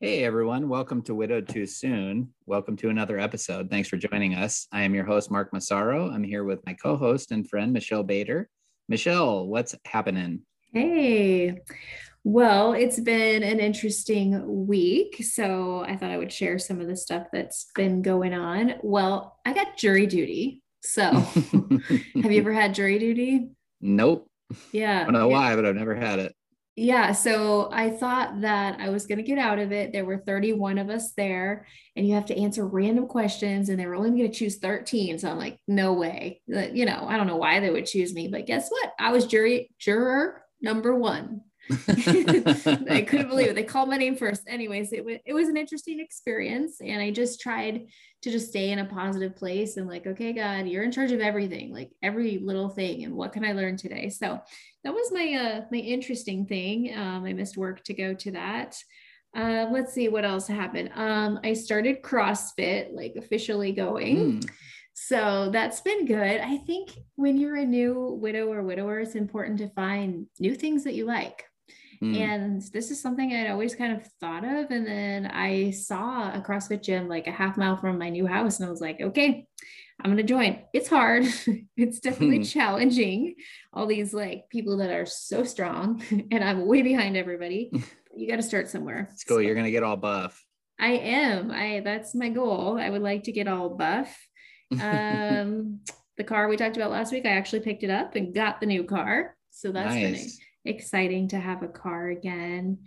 Hey everyone, welcome to Widowed Too Soon. Welcome to another episode. Thanks for joining us. I am your host, Mark Massaro. I'm here with my co host and friend, Michelle Bader. Michelle, what's happening? Hey, well, it's been an interesting week. So I thought I would share some of the stuff that's been going on. Well, I got jury duty. So have you ever had jury duty? Nope. Yeah. I don't know why, but I've never had it yeah, so I thought that I was going to get out of it. There were 31 of us there, and you have to answer random questions, and they were only going to choose 13. So I'm like, no way. You know, I don't know why they would choose me, but guess what? I was jury juror number one. I couldn't believe it. They called my name first. Anyways, it, w- it was an interesting experience. And I just tried to just stay in a positive place and like, okay, God, you're in charge of everything, like every little thing. And what can I learn today? So that was my, uh, my interesting thing. Um, I missed work to go to that. Uh, let's see what else happened. Um, I started CrossFit, like officially going. Mm. So that's been good. I think when you're a new widow or widower, it's important to find new things that you like. Mm. And this is something I'd always kind of thought of. And then I saw a CrossFit gym like a half mile from my new house. And I was like, okay, I'm going to join. It's hard. it's definitely challenging. All these like people that are so strong, and I'm way behind everybody. you got to start somewhere. Let's go. So, You're going to get all buff. I am. I that's my goal. I would like to get all buff. Um, the car we talked about last week, I actually picked it up and got the new car. So that's nice exciting to have a car again.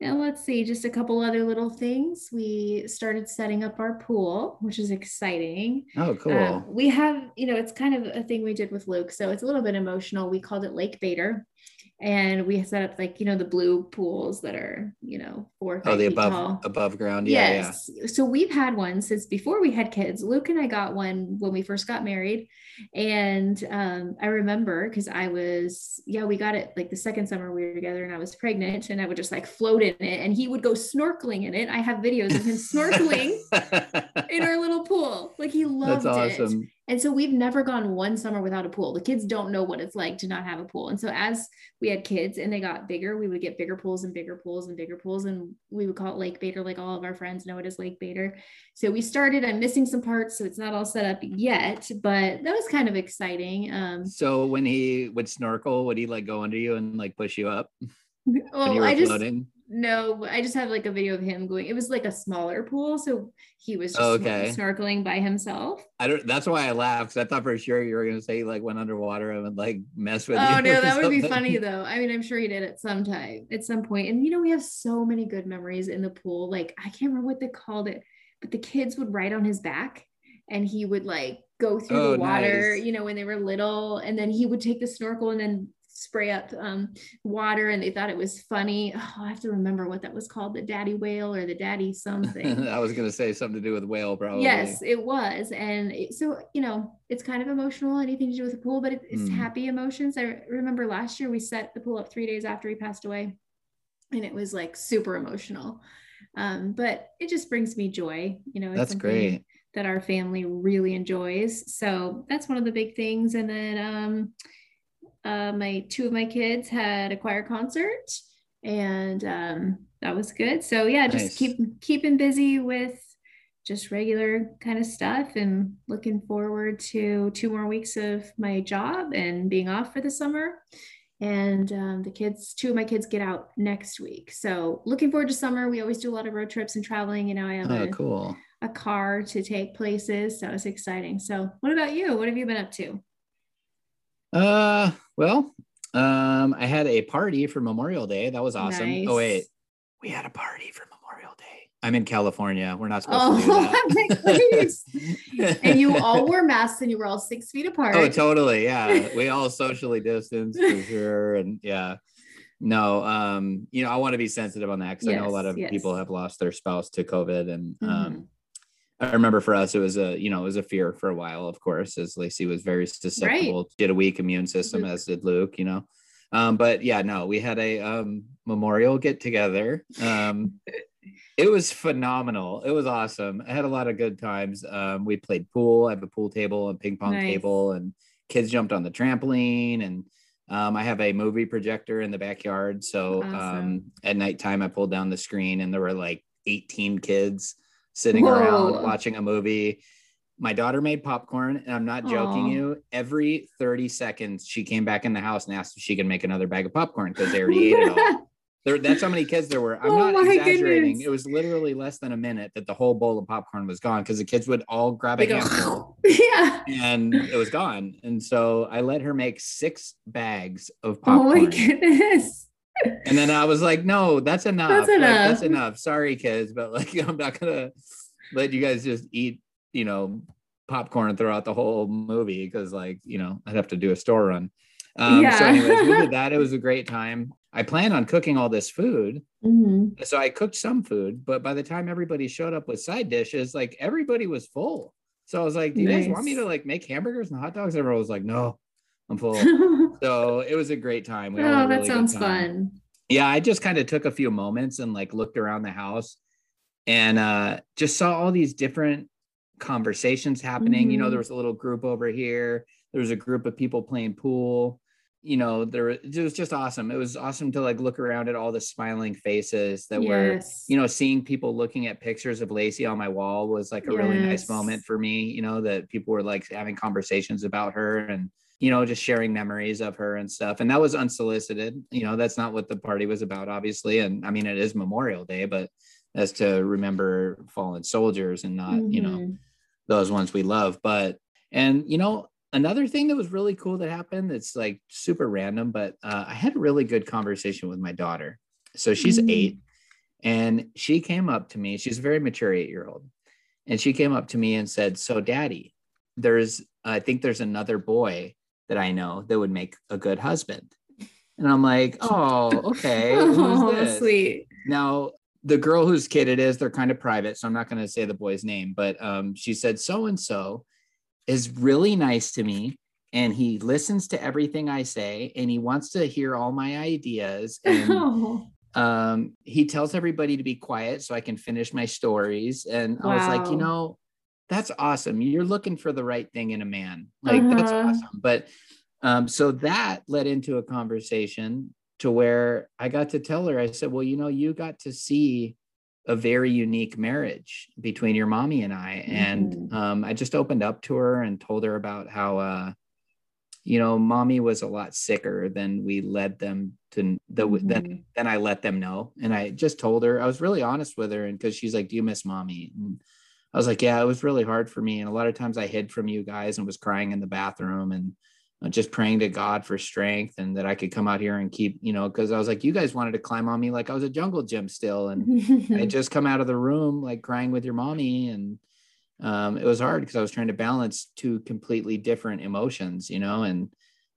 And let's see, just a couple other little things. We started setting up our pool, which is exciting. Oh, cool. Uh, we have, you know, it's kind of a thing we did with Luke. So it's a little bit emotional. We called it Lake Bader and we set up like you know the blue pools that are you know four oh the above tall. above ground. Yeah yes. Yeah. so we've had one since before we had kids. Luke and i got one when we first got married. And um, i remember because i was yeah we got it like the second summer we were together and i was pregnant and i would just like float in it and he would go snorkeling in it. I have videos of him snorkeling in our little pool. Like he loved That's awesome. it and so we've never gone one summer without a pool. The kids don't know what it's like to not have a pool. And so as we had kids and they got bigger, we would get bigger pools and bigger pools and bigger pools. And we would call it Lake Bader, like all of our friends know it as Lake Bader. So we started, I'm missing some parts, so it's not all set up yet, but that was kind of exciting. Um, so when he would snorkel, would he like go under you and like push you up? Well, I just, floating? No, I just have like a video of him going. It was like a smaller pool, so he was just okay. snorkeling by himself. I don't. That's why I laughed because I thought for sure you were going to say he like went underwater and would like mess with. Oh no, that would be funny though. I mean, I'm sure he did at some time, at some point. And you know, we have so many good memories in the pool. Like I can't remember what they called it, but the kids would ride on his back, and he would like go through oh, the water. Nice. You know, when they were little, and then he would take the snorkel and then spray up um, water and they thought it was funny. Oh, I have to remember what that was called the daddy whale or the daddy something. I was going to say something to do with whale, probably. Yes, it was. And it, so, you know, it's kind of emotional, anything to do with the pool, but it, it's mm. happy emotions. I remember last year we set the pool up three days after he passed away and it was like super emotional. Um, but it just brings me joy. You know, that's great that our family really enjoys. So that's one of the big things. And then, um, uh, my two of my kids had a choir concert and um, that was good. So yeah just nice. keep keeping busy with just regular kind of stuff and looking forward to two more weeks of my job and being off for the summer. And um, the kids two of my kids get out next week. So looking forward to summer. We always do a lot of road trips and traveling you know i have oh, a, cool. a car to take places. So it's exciting. So what about you? What have you been up to uh, well, um, I had a party for Memorial Day. That was awesome. Nice. Oh wait, we had a party for Memorial Day. I'm in California. We're not supposed oh, to do that. and you all wore masks and you were all six feet apart. Oh, totally. Yeah. We all socially distanced for sure. And yeah. No, um, you know, I want to be sensitive on that because yes, I know a lot of yes. people have lost their spouse to COVID and mm-hmm. um I remember for us, it was a, you know, it was a fear for a while, of course, as Lacey was very susceptible, right. did a weak immune system, mm-hmm. as did Luke, you know. Um, but yeah, no, we had a um, memorial get together. Um, it was phenomenal. It was awesome. I had a lot of good times. Um, we played pool. I have a pool table and ping pong nice. table, and kids jumped on the trampoline. And um, I have a movie projector in the backyard. So um, awesome. um, at nighttime, I pulled down the screen, and there were like 18 kids sitting Whoa. around watching a movie. My daughter made popcorn, and I'm not joking Aww. you. Every 30 seconds, she came back in the house and asked if she could make another bag of popcorn because they already ate it all. There, that's how many kids there were. I'm oh not exaggerating. Goodness. It was literally less than a minute that the whole bowl of popcorn was gone because the kids would all grab a handful. yeah. And it was gone. And so I let her make six bags of popcorn. Oh my goodness. And then I was like, no, that's enough. That's enough. Like, that's enough. Sorry, kids, but like I'm not gonna let you guys just eat, you know, popcorn throughout the whole movie because like, you know, I'd have to do a store run. Um, yeah. so anyways, we did that. It was a great time. I planned on cooking all this food. Mm-hmm. So I cooked some food, but by the time everybody showed up with side dishes, like everybody was full. So I was like, Do you nice. guys want me to like make hamburgers and hot dogs? Everyone was like, No, I'm full. so it was a great time. We oh, that sounds fun. Yeah, I just kind of took a few moments and like looked around the house and uh just saw all these different conversations happening. Mm-hmm. You know, mm-hmm. there was a little group over here, there was a group of people playing pool you know there it was just awesome it was awesome to like look around at all the smiling faces that yes. were you know seeing people looking at pictures of lacey on my wall was like a yes. really nice moment for me you know that people were like having conversations about her and you know just sharing memories of her and stuff and that was unsolicited you know that's not what the party was about obviously and i mean it is memorial day but as to remember fallen soldiers and not mm-hmm. you know mm-hmm. those ones we love but and you know another thing that was really cool that happened that's like super random but uh, i had a really good conversation with my daughter so she's mm. eight and she came up to me she's a very mature eight year old and she came up to me and said so daddy there's i think there's another boy that i know that would make a good husband and i'm like oh okay oh, sweet now the girl whose kid it is they're kind of private so i'm not going to say the boy's name but um, she said so and so is really nice to me and he listens to everything I say and he wants to hear all my ideas and oh. um, he tells everybody to be quiet so I can finish my stories and wow. I was like you know that's awesome you're looking for the right thing in a man like uh-huh. that's awesome but um, so that led into a conversation to where I got to tell her I said well you know you got to see a very unique marriage between your mommy and I. And mm-hmm. um, I just opened up to her and told her about how, uh, you know, mommy was a lot sicker than we led them to, the, mm-hmm. then, then I let them know. And I just told her, I was really honest with her. And cause she's like, do you miss mommy? And I was like, yeah, it was really hard for me. And a lot of times I hid from you guys and was crying in the bathroom and uh, just praying to God for strength and that I could come out here and keep, you know, because I was like, you guys wanted to climb on me like I was a jungle gym still. And I just come out of the room like crying with your mommy. And um, it was hard because I was trying to balance two completely different emotions, you know, and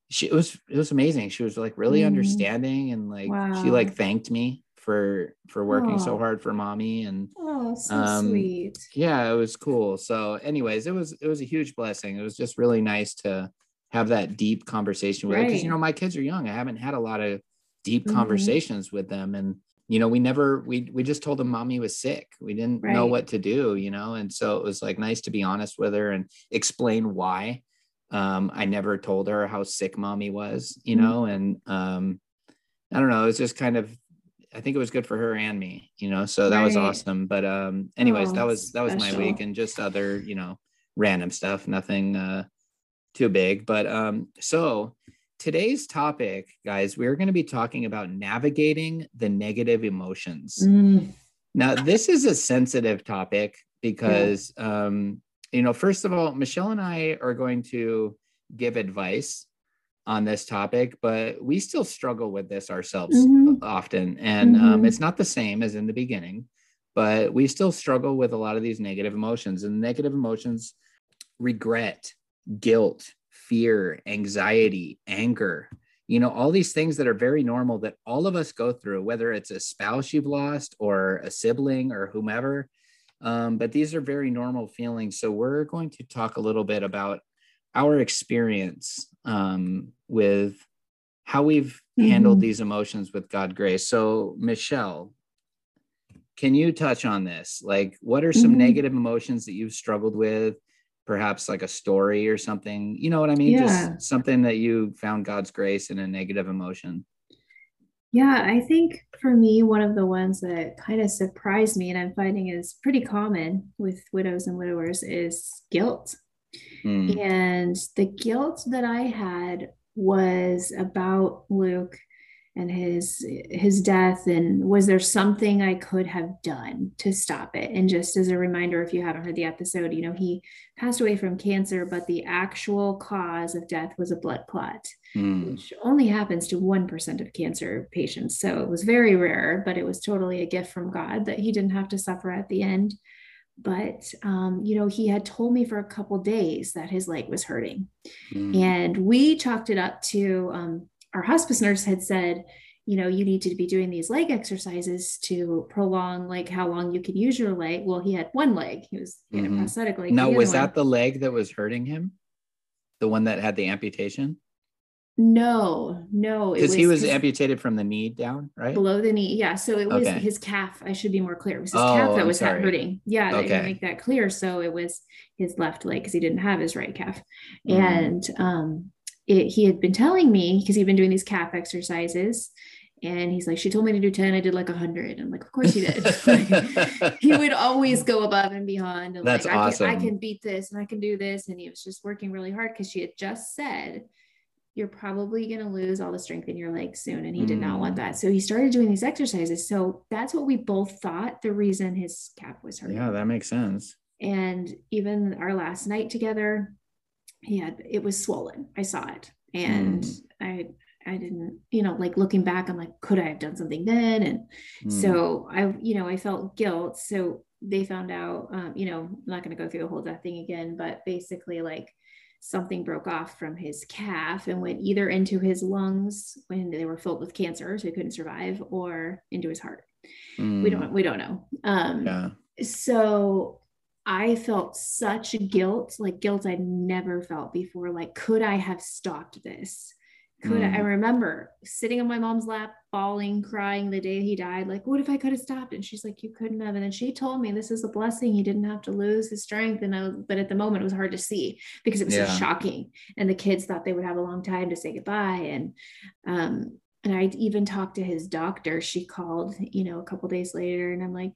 she it was it was amazing. She was like really mm. understanding and like wow. she like thanked me for for working oh. so hard for mommy and oh so um, sweet yeah it was cool so anyways it was it was a huge blessing it was just really nice to have that deep conversation with right. because you know my kids are young i haven't had a lot of deep mm-hmm. conversations with them and you know we never we we just told them mommy was sick we didn't right. know what to do you know and so it was like nice to be honest with her and explain why um i never told her how sick mommy was you mm-hmm. know and um i don't know it was just kind of i think it was good for her and me you know so that right. was awesome but um anyways oh, that was that was special. my week and just other you know random stuff nothing uh too big. But um, so today's topic, guys, we're going to be talking about navigating the negative emotions. Mm. Now, this is a sensitive topic because, yeah. um, you know, first of all, Michelle and I are going to give advice on this topic, but we still struggle with this ourselves mm-hmm. often. And um, mm-hmm. um, it's not the same as in the beginning, but we still struggle with a lot of these negative emotions. And negative emotions, regret, guilt, fear, anxiety, anger, you know, all these things that are very normal that all of us go through, whether it's a spouse you've lost or a sibling or whomever. Um, but these are very normal feelings. So we're going to talk a little bit about our experience um, with how we've mm-hmm. handled these emotions with God grace. So, Michelle, can you touch on this? Like, what are some mm-hmm. negative emotions that you've struggled with? perhaps like a story or something you know what i mean yeah. just something that you found god's grace in a negative emotion Yeah, I think for me, one of the ones that kind of surprised me, and I'm finding is pretty common with widows and widowers, is guilt. Mm. And the guilt that I had was about Luke and his his death and was there something i could have done to stop it and just as a reminder if you haven't heard the episode you know he passed away from cancer but the actual cause of death was a blood clot mm. which only happens to 1% of cancer patients so it was very rare but it was totally a gift from god that he didn't have to suffer at the end but um, you know he had told me for a couple days that his leg was hurting mm. and we chalked it up to um, our hospice nurse had said, you know, you need to be doing these leg exercises to prolong like how long you can use your leg. Well, he had one leg. He was mm-hmm. a prosthetic leg. Now, was that the leg that was hurting him? The one that had the amputation? No, no. Because he was amputated from the knee down, right? Below the knee. Yeah. So it was okay. his calf. I should be more clear. It was his oh, calf that I'm was sorry. hurting. Yeah. Okay. make that clear. So it was his left leg because he didn't have his right calf. Mm. And um, it, he had been telling me because he'd been doing these calf exercises and he's like she told me to do 10 i did like 100 i'm like of course he did he would always go above and beyond and that's like awesome. I, can, I can beat this and i can do this and he was just working really hard because she had just said you're probably going to lose all the strength in your legs soon and he mm. did not want mm. that so he started doing these exercises so that's what we both thought the reason his calf was hurting yeah that makes sense and even our last night together he had it was swollen. I saw it, and mm. I I didn't, you know, like looking back, I'm like, could I have done something then? And mm. so I, you know, I felt guilt. So they found out, um, you know, I'm not going to go through the whole death thing again, but basically, like something broke off from his calf and went either into his lungs when they were filled with cancer, so he couldn't survive, or into his heart. Mm. We don't, we don't know. Um, yeah. So I felt such guilt, like guilt I'd never felt before. Like, could I have stopped this? Could mm. I, remember sitting on my mom's lap, bawling, crying the day he died. Like, what if I could have stopped? And she's like, you couldn't have. And then she told me this is a blessing. He didn't have to lose his strength. And I, but at the moment, it was hard to see because it was yeah. so shocking. And the kids thought they would have a long time to say goodbye. And um, and I even talked to his doctor. She called, you know, a couple days later, and I'm like,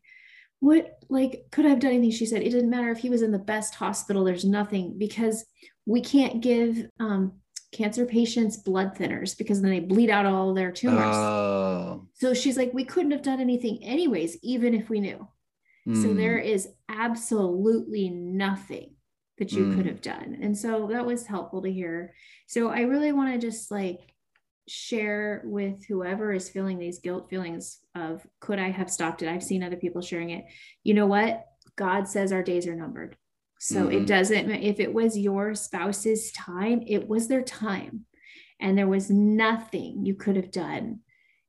what like could I have done anything? She said it didn't matter if he was in the best hospital. There's nothing because we can't give um, cancer patients blood thinners because then they bleed out all their tumors. Oh. So she's like, we couldn't have done anything anyways, even if we knew. Mm. So hmm. there is absolutely nothing that you mm. could have done. And so that was helpful to hear. So I really want to just like share with whoever is feeling these guilt feelings of could I have stopped it? I've seen other people sharing it. You know what? God says our days are numbered. So mm-hmm. it doesn't, if it was your spouse's time, it was their time. And there was nothing you could have done.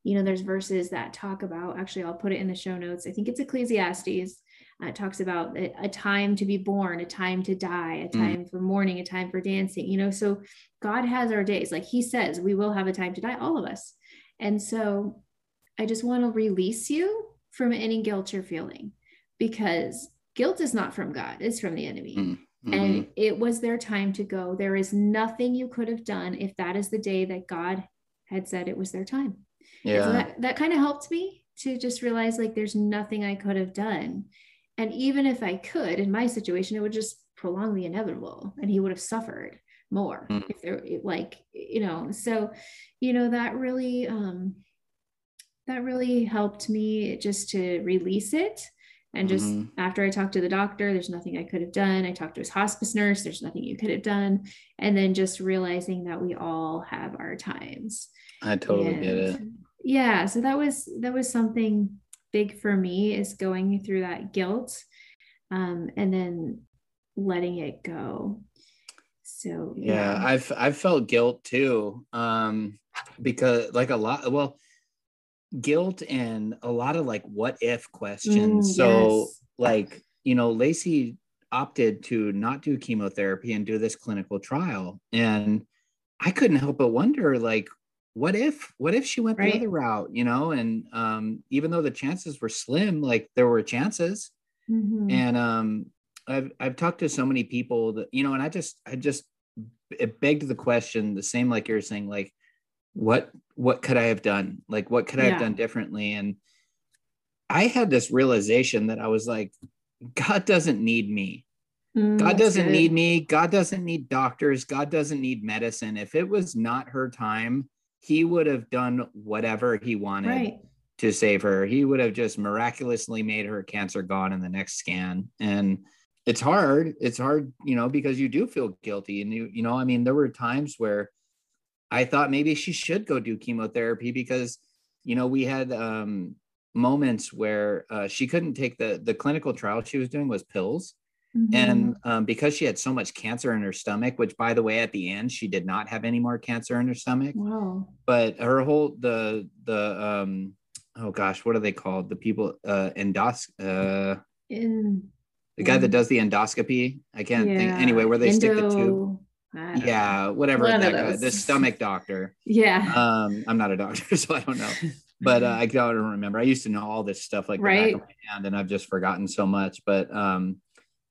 You know, there's verses that talk about, actually, I'll put it in the show notes. I think it's Ecclesiastes uh, it talks about a, a, time to be born, a time to die, a mm. time mm. for mourning, a time for dancing, you know. So God has our days. Like He says, we will have a time to die, all of us. And so I just want to release you from any guilt you're feeling because guilt is not from God, it's from the enemy. Mm. Mm-hmm. And it was their time to go. There is nothing you could have done if that is the day that God had said it was their time. Yeah. So that, that kind of helped me to just realize like there's nothing I could have done. And even if I could, in my situation, it would just prolong the inevitable and he would have suffered more mm. if there like you know so you know that really um that really helped me just to release it and just mm-hmm. after i talked to the doctor there's nothing i could have done i talked to his hospice nurse there's nothing you could have done and then just realizing that we all have our times i totally and, get it yeah so that was that was something big for me is going through that guilt um, and then letting it go. So yeah. yeah, I've I've felt guilt too. Um, because like a lot well guilt and a lot of like what if questions. Mm, so yes. like, you know, Lacey opted to not do chemotherapy and do this clinical trial. And I couldn't help but wonder like what if what if she went right. the other route you know and um even though the chances were slim like there were chances mm-hmm. and um i've i've talked to so many people that you know and i just i just it begged the question the same like you're saying like what what could I have done? Like, what could I have done differently? And I had this realization that I was like, God doesn't need me. Mm, God doesn't good. need me. God doesn't need doctors. God doesn't need medicine. If it was not her time, he would have done whatever he wanted right. to save her. He would have just miraculously made her cancer gone in the next scan. And it's hard. It's hard, you know, because you do feel guilty. And you, you know, I mean, there were times where I thought maybe she should go do chemotherapy because, you know, we had um moments where uh, she couldn't take the the clinical trial she was doing was pills Mm-hmm. And um, because she had so much cancer in her stomach, which by the way, at the end, she did not have any more cancer in her stomach. Wow. But her whole the the um oh gosh, what are they called? The people uh endos uh in the guy that does the endoscopy. I can't yeah. think anyway, where they stick the tube. Yeah, whatever that guy, the stomach doctor. Yeah. Um, I'm not a doctor, so I don't know. But uh, I don't remember. I used to know all this stuff like right. the back of my hand, and I've just forgotten so much. But um,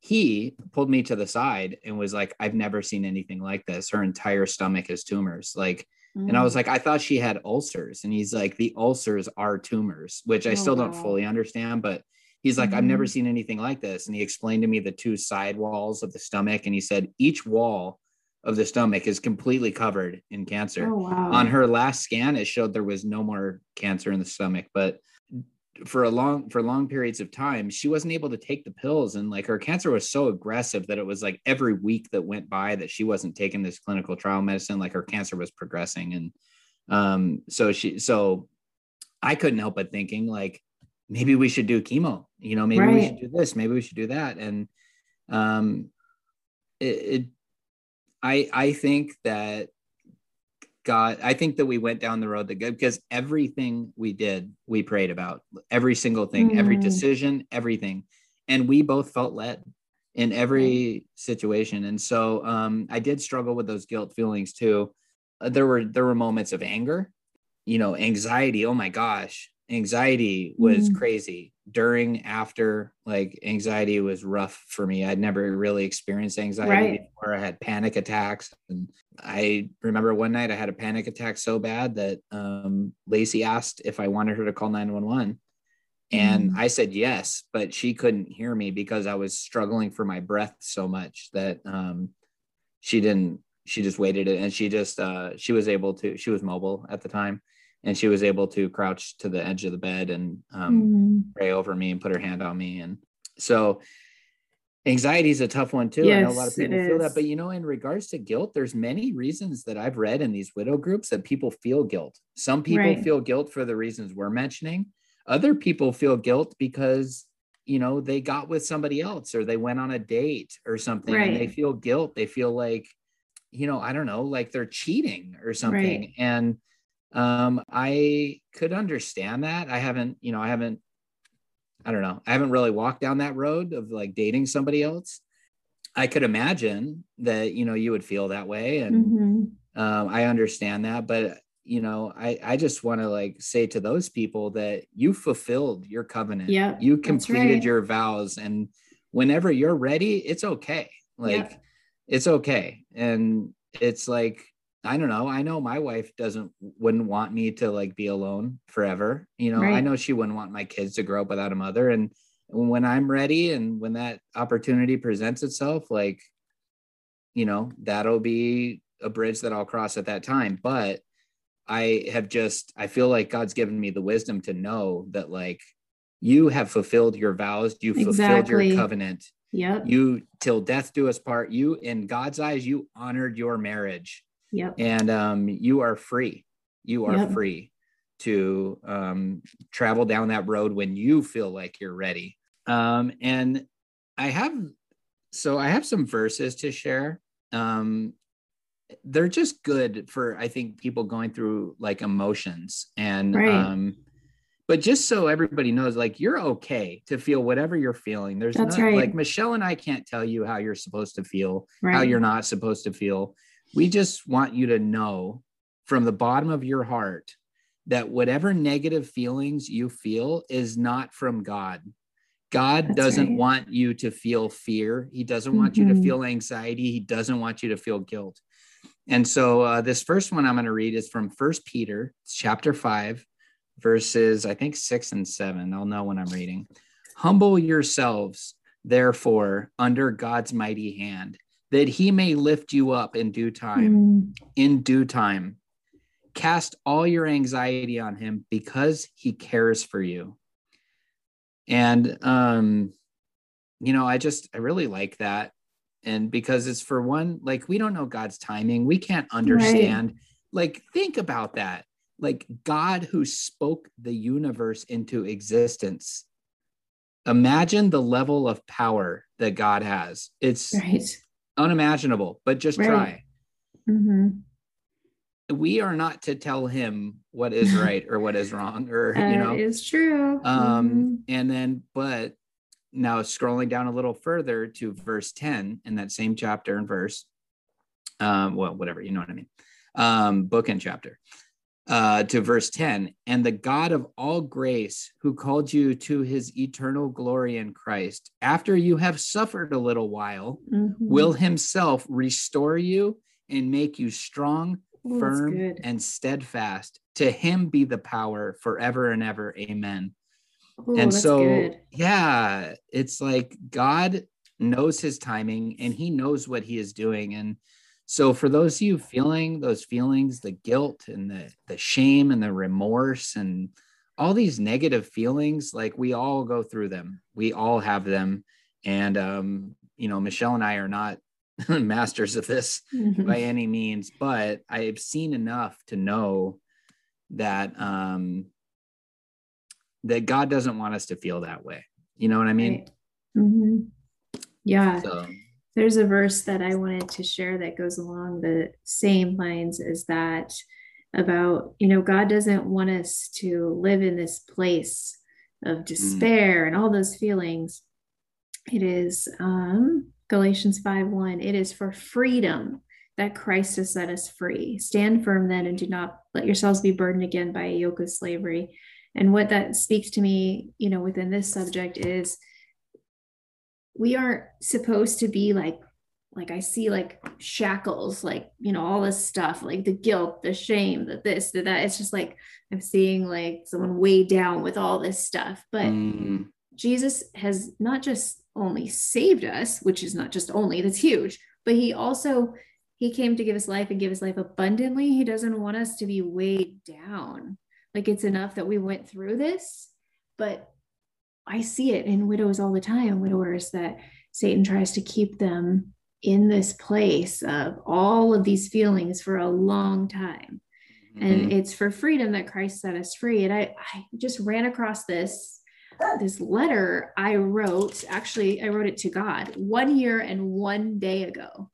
he pulled me to the side and was like, I've never seen anything like this. Her entire stomach is tumors. Like, mm. and I was mm. like, I thought she had ulcers. And he's like, the ulcers are tumors, which I oh, still don't fully understand. But he's like, mm. I've never mm-hmm. seen anything like this. And he explained to me the two side walls of the stomach. And he said, each wall of the stomach is completely covered in cancer. Oh, wow. On her last scan, it showed there was no more cancer in the stomach. But for a long for long periods of time she wasn't able to take the pills and like her cancer was so aggressive that it was like every week that went by that she wasn't taking this clinical trial medicine like her cancer was progressing and um so she so i couldn't help but thinking like maybe we should do chemo you know maybe right. we should do this maybe we should do that and um it, it i i think that God, I think that we went down the road that good because everything we did, we prayed about every single thing, mm. every decision, everything. And we both felt led in every situation. And so um, I did struggle with those guilt feelings too. Uh, there were there were moments of anger, you know, anxiety. Oh my gosh, anxiety was mm. crazy during after like anxiety was rough for me i'd never really experienced anxiety right. before i had panic attacks and i remember one night i had a panic attack so bad that um, lacey asked if i wanted her to call 911 and mm. i said yes but she couldn't hear me because i was struggling for my breath so much that um, she didn't she just waited it and she just uh, she was able to she was mobile at the time and she was able to crouch to the edge of the bed and um, mm. pray over me and put her hand on me and so anxiety is a tough one too yes, i know a lot of people feel that but you know in regards to guilt there's many reasons that i've read in these widow groups that people feel guilt some people right. feel guilt for the reasons we're mentioning other people feel guilt because you know they got with somebody else or they went on a date or something right. and they feel guilt they feel like you know i don't know like they're cheating or something right. and um, I could understand that. I haven't, you know, I haven't, I don't know, I haven't really walked down that road of like dating somebody else. I could imagine that, you know, you would feel that way. And mm-hmm. um, I understand that. But, you know, I, I just want to like say to those people that you fulfilled your covenant. Yeah. You completed right. your vows. And whenever you're ready, it's okay. Like, it's okay. And it's like, I don't know. I know my wife doesn't wouldn't want me to like be alone forever. You know, right. I know she wouldn't want my kids to grow up without a mother. And when I'm ready and when that opportunity presents itself, like, you know, that'll be a bridge that I'll cross at that time. But I have just I feel like God's given me the wisdom to know that like you have fulfilled your vows, you exactly. fulfilled your covenant. Yeah. You till death do us part. You in God's eyes, you honored your marriage Yep. And um, you are free. You are yep. free to um, travel down that road when you feel like you're ready. Um, and I have, so I have some verses to share. Um, they're just good for, I think, people going through like emotions and, right. um, but just so everybody knows, like you're okay to feel whatever you're feeling. There's That's not, right. like Michelle and I can't tell you how you're supposed to feel, right. how you're not supposed to feel we just want you to know from the bottom of your heart that whatever negative feelings you feel is not from God. God That's doesn't right. want you to feel fear. He doesn't want mm-hmm. you to mm-hmm. feel anxiety. He doesn't want you to feel guilt. and so uh, this first one I'm going to read is from First Peter chapter five, verses I think six and seven. I'll know when I'm reading. Humble yourselves, therefore, under God's mighty hand, that He may lift you up in due time. Mm. In due time, cast all your anxiety on Him because He cares for you. And um, you know, I just I really like that and because it's for one like we don't know god's timing we can't understand right. like think about that like god who spoke the universe into existence imagine the level of power that god has it's right. Unimaginable but just right. try mm-hmm. we are not to tell him what is right or what is wrong or you know it's true um mm-hmm. and then but now scrolling down a little further to verse 10 in that same chapter and verse um, well whatever you know what i mean um, book and chapter uh, to verse 10 and the god of all grace who called you to his eternal glory in christ after you have suffered a little while mm-hmm. will himself restore you and make you strong Ooh, firm and steadfast. To him be the power forever and ever. Amen. Ooh, and so good. yeah it's like god knows his timing and he knows what he is doing. And so for those of you feeling those feelings the guilt and the the shame and the remorse and all these negative feelings like we all go through them we all have them and um you know michelle and i are not masters of this mm-hmm. by any means but i've seen enough to know that um that God doesn't want us to feel that way. You know what I mean? Right. Mm-hmm. Yeah. So. There's a verse that I wanted to share that goes along the same lines as that about, you know, God doesn't want us to live in this place of mm. despair and all those feelings. It is um, Galatians 5 1. It is for freedom that Christ has set us free. Stand firm then and do not let yourselves be burdened again by a yoke of slavery. And what that speaks to me, you know, within this subject is we aren't supposed to be like like I see like shackles, like you know, all this stuff, like the guilt, the shame, the this, the that. It's just like I'm seeing like someone weighed down with all this stuff. But mm. Jesus has not just only saved us, which is not just only, that's huge, but he also he came to give us life and give us life abundantly. He doesn't want us to be weighed down. Like it's enough that we went through this, but I see it in widows all the time, widowers that Satan tries to keep them in this place of all of these feelings for a long time. Mm-hmm. And it's for freedom that Christ set us free. And I, I just ran across this this letter I wrote. Actually, I wrote it to God one year and one day ago.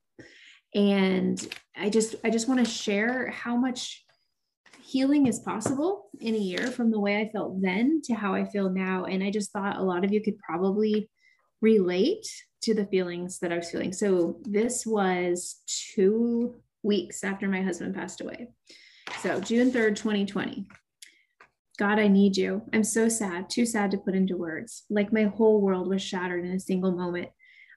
And I just I just want to share how much healing is possible in a year from the way I felt then to how I feel now. And I just thought a lot of you could probably relate to the feelings that I was feeling. So this was two weeks after my husband passed away. So June 3rd, 2020. God, I need you. I'm so sad, too sad to put into words. Like my whole world was shattered in a single moment.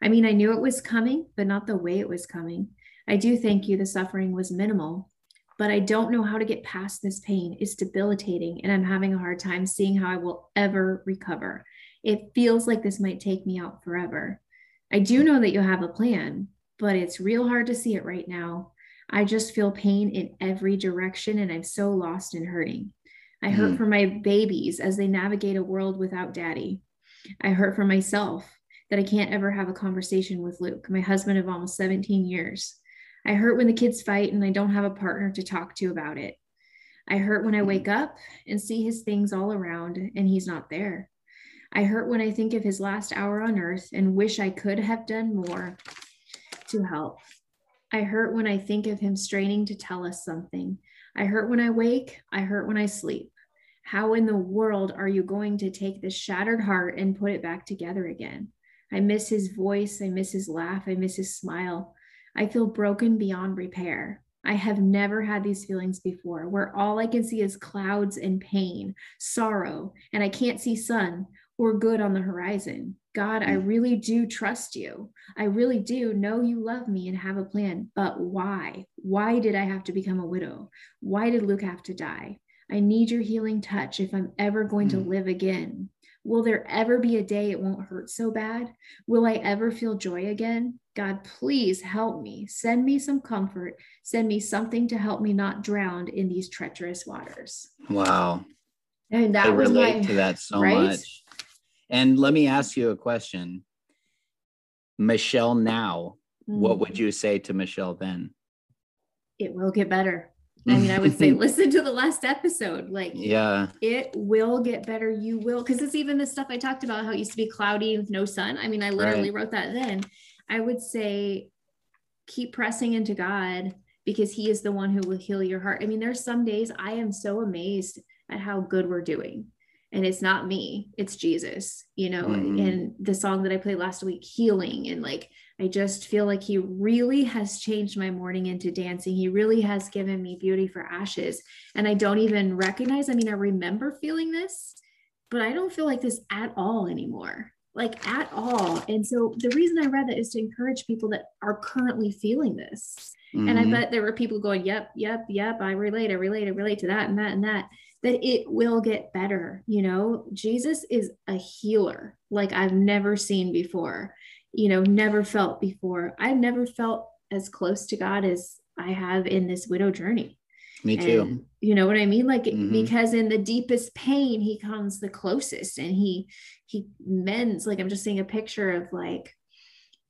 I mean, I knew it was coming, but not the way it was coming. I do thank you the suffering was minimal but I don't know how to get past this pain. It's debilitating, and I'm having a hard time seeing how I will ever recover. It feels like this might take me out forever. I do know that you have a plan, but it's real hard to see it right now. I just feel pain in every direction, and I'm so lost and hurting. I hurt mm. for my babies as they navigate a world without daddy. I hurt for myself that I can't ever have a conversation with Luke, my husband of almost 17 years. I hurt when the kids fight and I don't have a partner to talk to about it. I hurt when I wake mm-hmm. up and see his things all around and he's not there. I hurt when I think of his last hour on earth and wish I could have done more to help. I hurt when I think of him straining to tell us something. I hurt when I wake. I hurt when I sleep. How in the world are you going to take this shattered heart and put it back together again? I miss his voice. I miss his laugh. I miss his smile. I feel broken beyond repair. I have never had these feelings before where all I can see is clouds and pain, sorrow, and I can't see sun. or good on the horizon. God, I mm. really do trust you. I really do know you love me and have a plan. But why? Why did I have to become a widow? Why did Luke have to die? I need your healing touch if I'm ever going to live again. Will there ever be a day it won't hurt so bad? Will I ever feel joy again? God, please help me. Send me some comfort. Send me something to help me not drown in these treacherous waters. Wow. And that I was relate my, to that so right? much. And let me ask you a question. Michelle now, mm. what would you say to Michelle then? It will get better. I mean, I would say listen to the last episode. Like, yeah, it will get better. You will, because it's even the stuff I talked about how it used to be cloudy with no sun. I mean, I literally right. wrote that then. I would say keep pressing into God because He is the one who will heal your heart. I mean, there's some days I am so amazed at how good we're doing and it's not me it's jesus you know mm-hmm. and the song that i played last week healing and like i just feel like he really has changed my mourning into dancing he really has given me beauty for ashes and i don't even recognize i mean i remember feeling this but i don't feel like this at all anymore like at all and so the reason i read that is to encourage people that are currently feeling this mm-hmm. and i mm-hmm. bet there were people going yep yep yep i relate i relate i relate to that and that and that that it will get better. You know, Jesus is a healer like I've never seen before, you know, never felt before. I've never felt as close to God as I have in this widow journey. Me too. And, you know what I mean? Like mm-hmm. because in the deepest pain, he comes the closest and he he mends. Like I'm just seeing a picture of like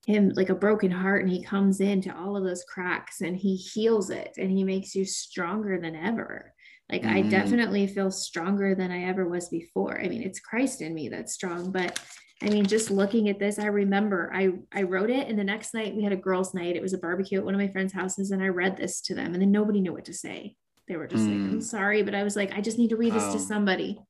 him like a broken heart and he comes into all of those cracks and he heals it and he makes you stronger than ever like mm-hmm. I definitely feel stronger than I ever was before. I mean, it's Christ in me that's strong, but I mean, just looking at this, I remember I I wrote it and the next night we had a girls' night. It was a barbecue at one of my friends' houses, and I read this to them, and then nobody knew what to say. They were just mm. like, I'm sorry, but I was like, I just need to read this to somebody.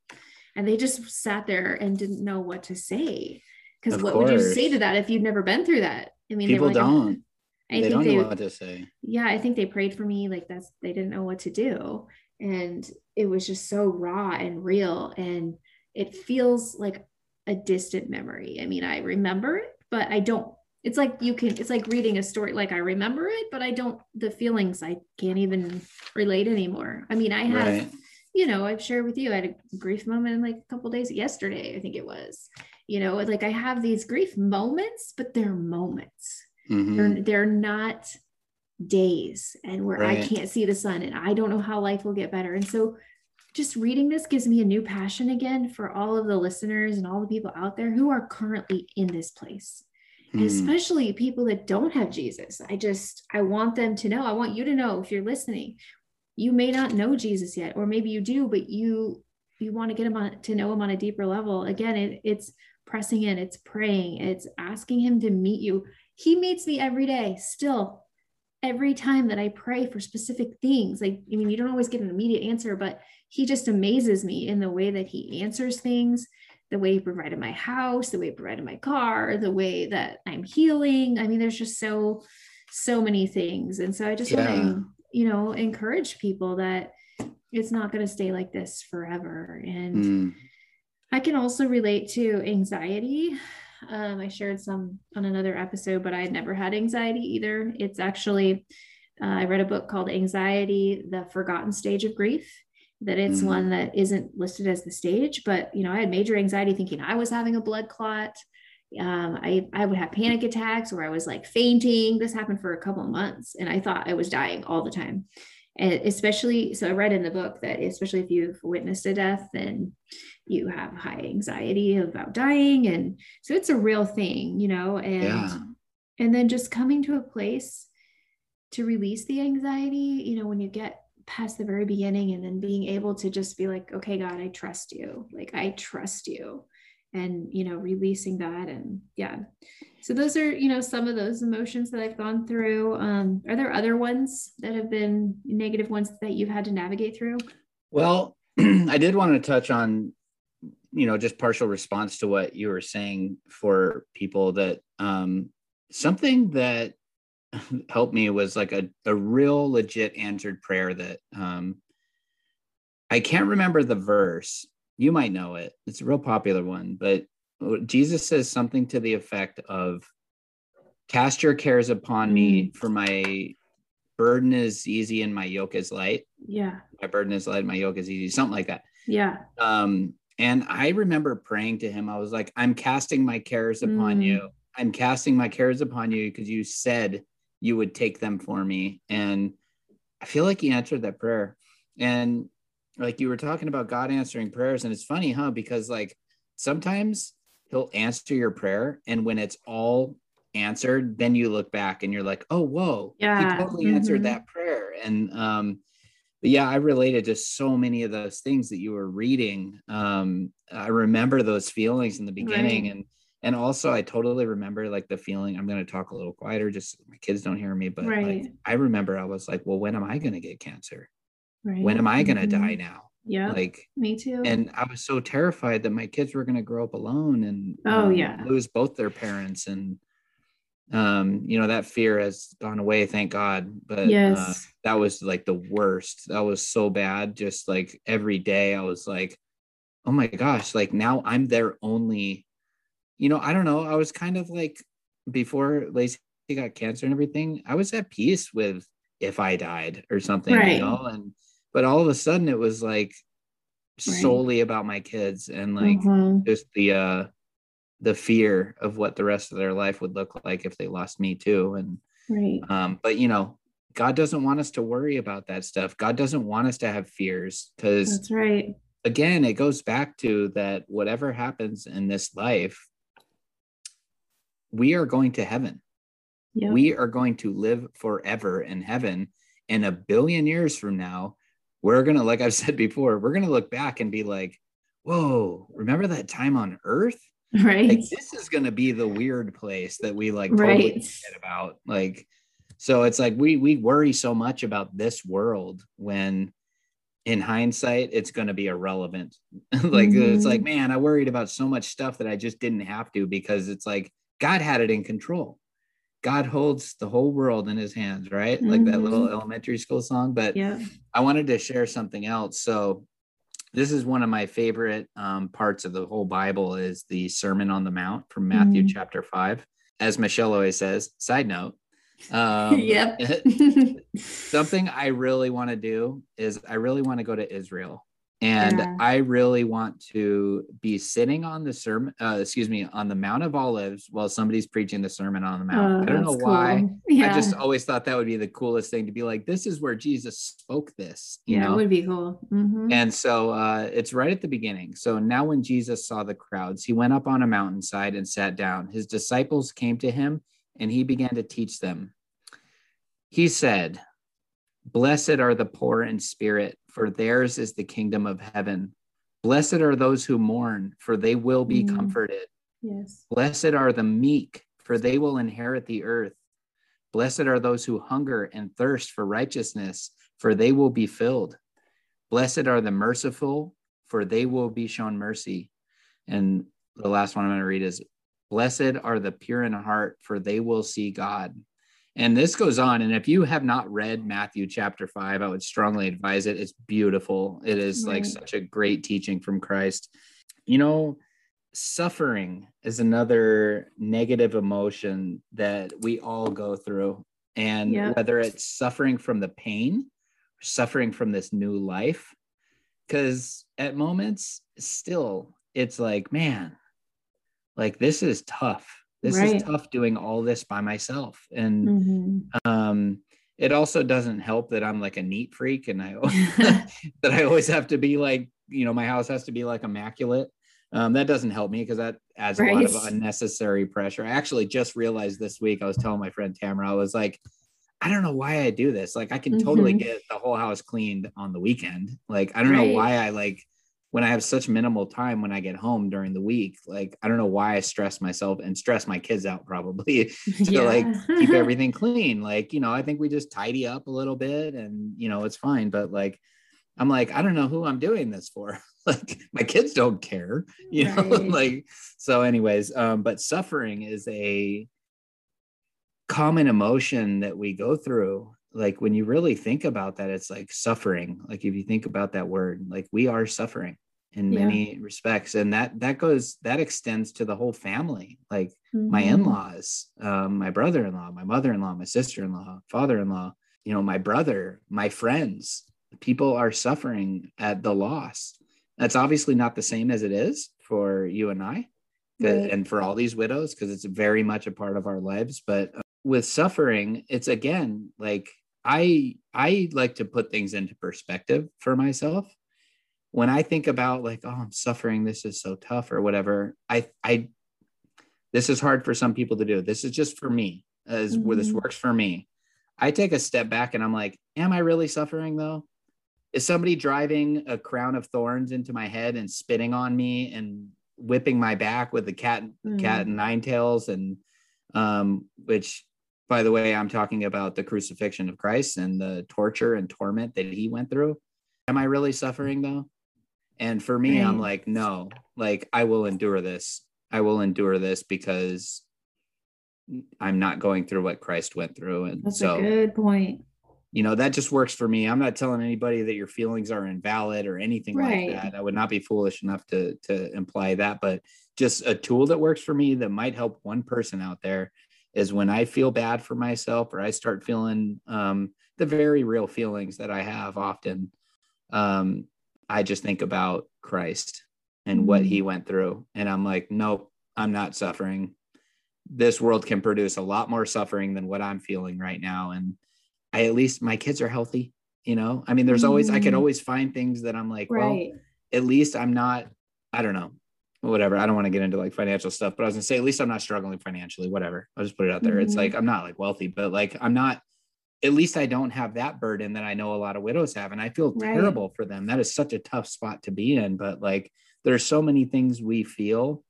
And they just sat there and didn't know what to say. Because what course. would you say to that if you'd never been through that? I mean, people like, don't. I they think don't they, know what to say. Yeah, I think they prayed for me. Like that's they didn't know what to do and it was just so raw and real and it feels like a distant memory i mean i remember it but i don't it's like you can it's like reading a story like i remember it but i don't the feelings i can't even relate anymore i mean i have right. you know i've shared with you i had a grief moment in like a couple days yesterday i think it was you know like i have these grief moments but they're moments mm-hmm. they're, they're not days and where right. I can't see the sun and I don't know how life will get better. And so just reading this gives me a new passion again for all of the listeners and all the people out there who are currently in this place. Hmm. especially people that don't have Jesus. I just I want them to know. I want you to know if you're listening. You may not know Jesus yet or maybe you do but you you want to get him on to know him on a deeper level. Again, it, it's pressing in, it's praying, it's asking him to meet you. He meets me every day still every time that I pray for specific things, like, I mean, you don't always get an immediate answer, but he just amazes me in the way that he answers things, the way he provided my house, the way he provided my car, the way that I'm healing. I mean, there's just so, so many things. And so I just yeah. want to, you know, encourage people that it's not going to stay like this forever. And mm. I can also relate to anxiety. Um, I shared some on another episode, but I had never had anxiety either. It's actually, uh, I read a book called Anxiety, the Forgotten Stage of Grief, that it's mm-hmm. one that isn't listed as the stage, but, you know, I had major anxiety thinking I was having a blood clot. Um, I, I would have panic attacks where I was like fainting. This happened for a couple of months and I thought I was dying all the time and especially so i read in the book that especially if you've witnessed a death then you have high anxiety about dying. And so it's a real thing you know and yeah. and then just coming to a place to release the anxiety you know when you get past the very beginning and then being able to just be like okay god i trust you. Like i trust you and you know releasing that and yeah. So those are you know some of those emotions that i've gone through. Um, are there other ones that have been negative ones that you've had to navigate through? Well i did want to touch on you know just partial response to what you were saying for people that um, something that helped me was like a, a real legit answered prayer that um, i can't remember the verse you might know it. It's a real popular one, but Jesus says something to the effect of, Cast your cares upon mm. me, for my burden is easy and my yoke is light. Yeah. My burden is light, my yoke is easy, something like that. Yeah. Um, and I remember praying to him. I was like, I'm casting my cares upon mm. you. I'm casting my cares upon you because you said you would take them for me. And I feel like he answered that prayer. And like you were talking about God answering prayers. And it's funny, huh? Because like sometimes he'll answer your prayer. And when it's all answered, then you look back and you're like, oh, whoa, yeah. he totally mm-hmm. answered that prayer. And um, but yeah, I related to so many of those things that you were reading. Um, I remember those feelings in the beginning right. and and also I totally remember like the feeling I'm going to talk a little quieter just so my kids don't hear me but right. like I remember I was like well when am I going to get cancer right. when am I going to mm-hmm. die now yeah like me too and I was so terrified that my kids were going to grow up alone and oh um, yeah lose both their parents and um you know that fear has gone away thank god but uh, yes. Uh, that was like the worst that was so bad just like every day i was like oh my gosh like now i'm their only you know i don't know i was kind of like before lacey got cancer and everything i was at peace with if i died or something right. you know and but all of a sudden it was like right. solely about my kids and like mm-hmm. just the uh the fear of what the rest of their life would look like if they lost me too and right um but you know god doesn't want us to worry about that stuff god doesn't want us to have fears because that's right again it goes back to that whatever happens in this life we are going to heaven yep. we are going to live forever in heaven and a billion years from now we're gonna like i've said before we're gonna look back and be like whoa remember that time on earth? Right. like, this is going to be the weird place that we like totally right. forget about. Like so it's like we we worry so much about this world when in hindsight it's going to be irrelevant. Like mm-hmm. it's like man i worried about so much stuff that i just didn't have to because it's like god had it in control god holds the whole world in his hands right mm-hmm. like that little mm-hmm. elementary school song but yeah i wanted to share something else so this is one of my favorite um, parts of the whole Bible is the Sermon on the Mount from Matthew mm. chapter five. As Michelle always says, side note. Um, yep. something I really want to do is I really want to go to Israel. And yeah. I really want to be sitting on the sermon, uh, excuse me, on the Mount of Olives while somebody's preaching the Sermon on the Mount. Oh, I don't know cool. why. Yeah. I just always thought that would be the coolest thing to be like, this is where Jesus spoke this. You yeah, know? it would be cool. Mm-hmm. And so uh, it's right at the beginning. So now when Jesus saw the crowds, he went up on a mountainside and sat down. His disciples came to him and he began to teach them. He said, Blessed are the poor in spirit, for theirs is the kingdom of heaven. Blessed are those who mourn, for they will be mm. comforted. Yes. Blessed are the meek, for they will inherit the earth. Blessed are those who hunger and thirst for righteousness, for they will be filled. Blessed are the merciful, for they will be shown mercy. And the last one I'm going to read is Blessed are the pure in heart, for they will see God. And this goes on. And if you have not read Matthew chapter five, I would strongly advise it. It's beautiful. It is right. like such a great teaching from Christ. You know, suffering is another negative emotion that we all go through. And yeah. whether it's suffering from the pain, suffering from this new life, because at moments, still, it's like, man, like this is tough this right. is tough doing all this by myself and mm-hmm. um it also doesn't help that i'm like a neat freak and i that i always have to be like you know my house has to be like immaculate um, that doesn't help me because that adds right. a lot of unnecessary pressure i actually just realized this week i was telling my friend tamara i was like i don't know why i do this like i can mm-hmm. totally get the whole house cleaned on the weekend like i don't right. know why i like when I have such minimal time when I get home during the week, like I don't know why I stress myself and stress my kids out probably to yeah. like keep everything clean. Like, you know, I think we just tidy up a little bit and you know, it's fine. But like I'm like, I don't know who I'm doing this for. like my kids don't care, you know, like so anyways, um, but suffering is a common emotion that we go through like when you really think about that it's like suffering like if you think about that word like we are suffering in yeah. many respects and that that goes that extends to the whole family like mm-hmm. my in-laws um, my brother-in-law my mother-in-law my sister-in-law father-in-law you know my brother my friends people are suffering at the loss that's obviously not the same as it is for you and i right. and for all these widows because it's very much a part of our lives but uh, with suffering it's again like i i like to put things into perspective for myself when I think about like, oh, I'm suffering, this is so tough or whatever, I I this is hard for some people to do. This is just for me, as mm-hmm. where this works for me. I take a step back and I'm like, am I really suffering though? Is somebody driving a crown of thorns into my head and spitting on me and whipping my back with the cat mm-hmm. cat and nine tails and um which by the way, I'm talking about the crucifixion of Christ and the torture and torment that he went through. Am I really suffering though? And for me, right. I'm like, no, like I will endure this. I will endure this because I'm not going through what Christ went through. And That's so, a good point. You know, that just works for me. I'm not telling anybody that your feelings are invalid or anything right. like that. I would not be foolish enough to to imply that, but just a tool that works for me that might help one person out there is when I feel bad for myself or I start feeling um, the very real feelings that I have often. Um, I just think about Christ and what he mm-hmm. went through. And I'm like, nope, I'm not suffering. This world can produce a lot more suffering than what I'm feeling right now. And I at least my kids are healthy, you know? I mean, there's always, mm. I can mm-hmm. always find things that I'm like, right. well, at least I'm not, I don't know, whatever. I don't want to get into like financial stuff, but I was gonna say, at least I'm not struggling financially, whatever. I'll just put it out there. Mm. It's like, I'm not like wealthy, but like, I'm not at least I don't have that burden that I know a lot of widows have. And I feel right. terrible for them. That is such a tough spot to be in. But like there's so many things we feel,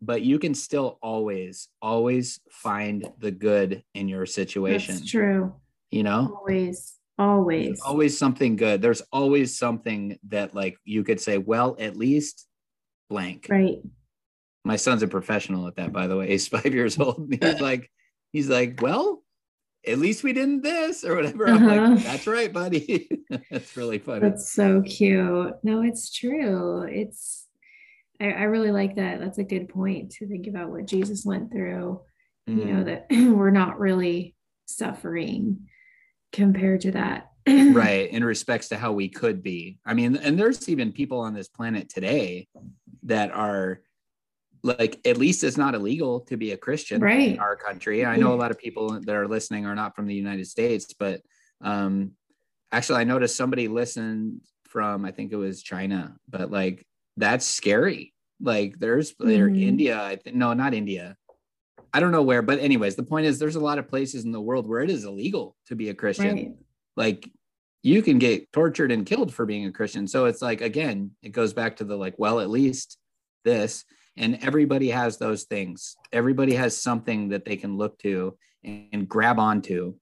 but you can still always, always find the good in your situation. That's true. You know? Always. Always. There's always something good. There's always something that like you could say, well, at least blank. Right. My son's a professional at that, by the way. He's five years old. He's like, he's like, well, at least we didn't this or whatever. Uh-huh. I'm like, uh-huh. that's right, buddy. that's really funny. That's so cute. No, it's true. It's, I, I, really like that. That's a good point to think about what Jesus went through. Mm. You know, mm. that we're not really suffering compared to that. Right. In respects to how we could be. I mean, and there's even people on this planet today that are like at least it's not illegal to be a Christian right. in our country. I know a lot of people that are listening are not from the United States, but um, actually, I noticed somebody listened from I think it was China, but like that's scary. Like there's mm-hmm. there India, I think no, not India. I don't know where, but anyways, the point is there's a lot of places in the world where it is illegal to be a Christian. Right. Like you can get tortured and killed for being a Christian. So it's like again, it goes back to the like, well, at least this and everybody has those things. Everybody has something that they can look to and, and grab onto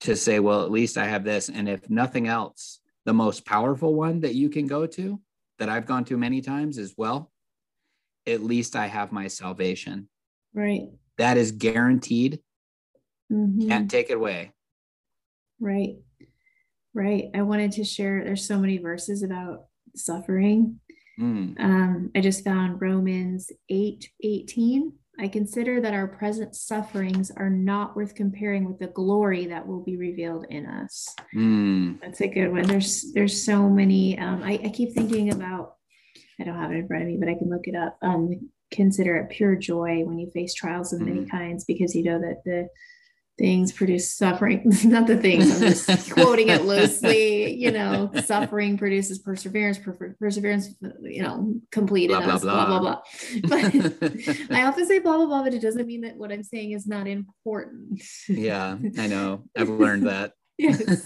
to say well at least i have this. And if nothing else the most powerful one that you can go to that i've gone to many times is well at least i have my salvation. Right. That is guaranteed. Mm-hmm. can't take it away right right i wanted to share there's so many verses about suffering Mm. Um, I just found Romans 8 18. I consider that our present sufferings are not worth comparing with the glory that will be revealed in us. Mm. That's a good one. There's there's so many. Um, I, I, keep thinking about. I don't have it in front of me, but I can look it up. Um, consider it pure joy when you face trials of many mm. kinds, because you know that the things produce suffering. Not the things i'm just quoting it loosely you know suffering produces perseverance per- perseverance you know complete blah, blah, blah, blah. blah. But i often say blah blah blah but it doesn't mean that what i'm saying is not important. Yeah i know. I've learned that. Yes.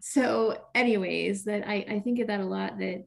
so anyways that I, I think of that a lot that